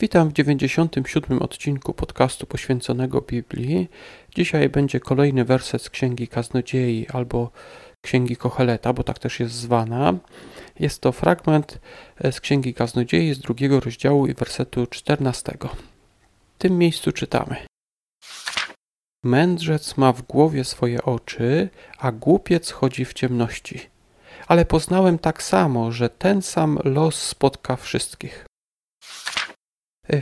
Witam w 97 odcinku podcastu poświęconego Biblii. Dzisiaj będzie kolejny werset z Księgi Kaznodziei albo Księgi Kocheleta, bo tak też jest zwana. Jest to fragment z Księgi Kaznodziei z drugiego rozdziału i wersetu 14. W tym miejscu czytamy. Mędrzec ma w głowie swoje oczy, a głupiec chodzi w ciemności. Ale poznałem tak samo, że ten sam los spotka wszystkich.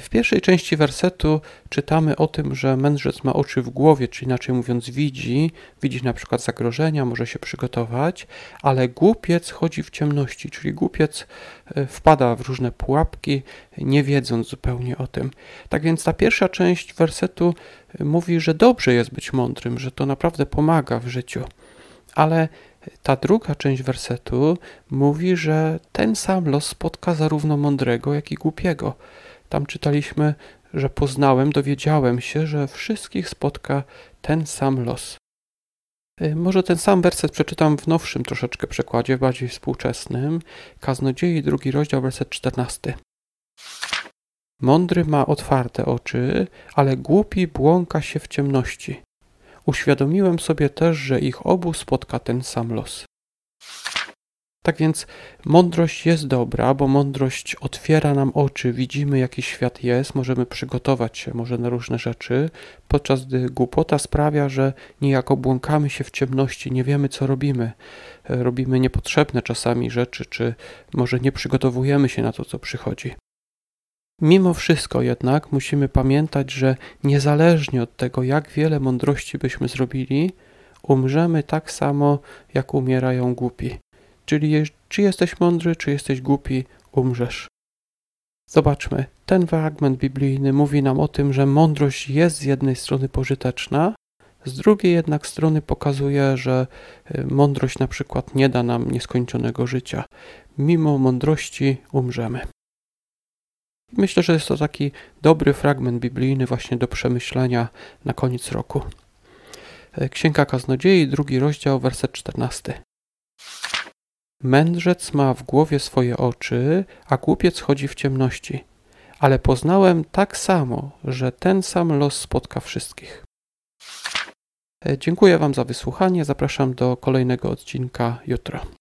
W pierwszej części wersetu czytamy o tym, że mędrzec ma oczy w głowie, czy inaczej mówiąc widzi, widzi na przykład zagrożenia, może się przygotować, ale głupiec chodzi w ciemności, czyli głupiec e, wpada w różne pułapki, nie wiedząc zupełnie o tym. Tak więc ta pierwsza część wersetu mówi, że dobrze jest być mądrym, że to naprawdę pomaga w życiu. Ale ta druga część wersetu mówi, że ten sam los spotka zarówno mądrego, jak i głupiego. Tam czytaliśmy, że poznałem, dowiedziałem się, że wszystkich spotka ten sam los. Y, może ten sam werset przeczytam w nowszym troszeczkę przekładzie, bardziej współczesnym. Kaznodziei, drugi rozdział, werset 14. Mądry ma otwarte oczy, ale głupi błąka się w ciemności. Uświadomiłem sobie też, że ich obu spotka ten sam los. Tak więc mądrość jest dobra, bo mądrość otwiera nam oczy, widzimy jaki świat jest, możemy przygotować się może na różne rzeczy, podczas gdy głupota sprawia, że niejako błąkamy się w ciemności, nie wiemy co robimy. Robimy niepotrzebne czasami rzeczy, czy może nie przygotowujemy się na to, co przychodzi. Mimo wszystko jednak musimy pamiętać, że niezależnie od tego, jak wiele mądrości byśmy zrobili, umrzemy tak samo, jak umierają głupi. Czyli czy jesteś mądry, czy jesteś głupi, umrzesz. Zobaczmy, ten fragment biblijny mówi nam o tym, że mądrość jest z jednej strony pożyteczna, z drugiej jednak strony pokazuje, że y, mądrość na przykład nie da nam nieskończonego życia. Mimo mądrości umrzemy. Myślę, że jest to taki dobry fragment biblijny właśnie do przemyślenia na koniec roku. E, Księga Kaznodziei, drugi rozdział, werset 14. Mędrzec ma w głowie swoje oczy, a głupiec chodzi w ciemności. Ale poznałem tak samo, że ten sam los spotka wszystkich. E, dziękuję Wam za wysłuchanie. Zapraszam do kolejnego odcinka jutro.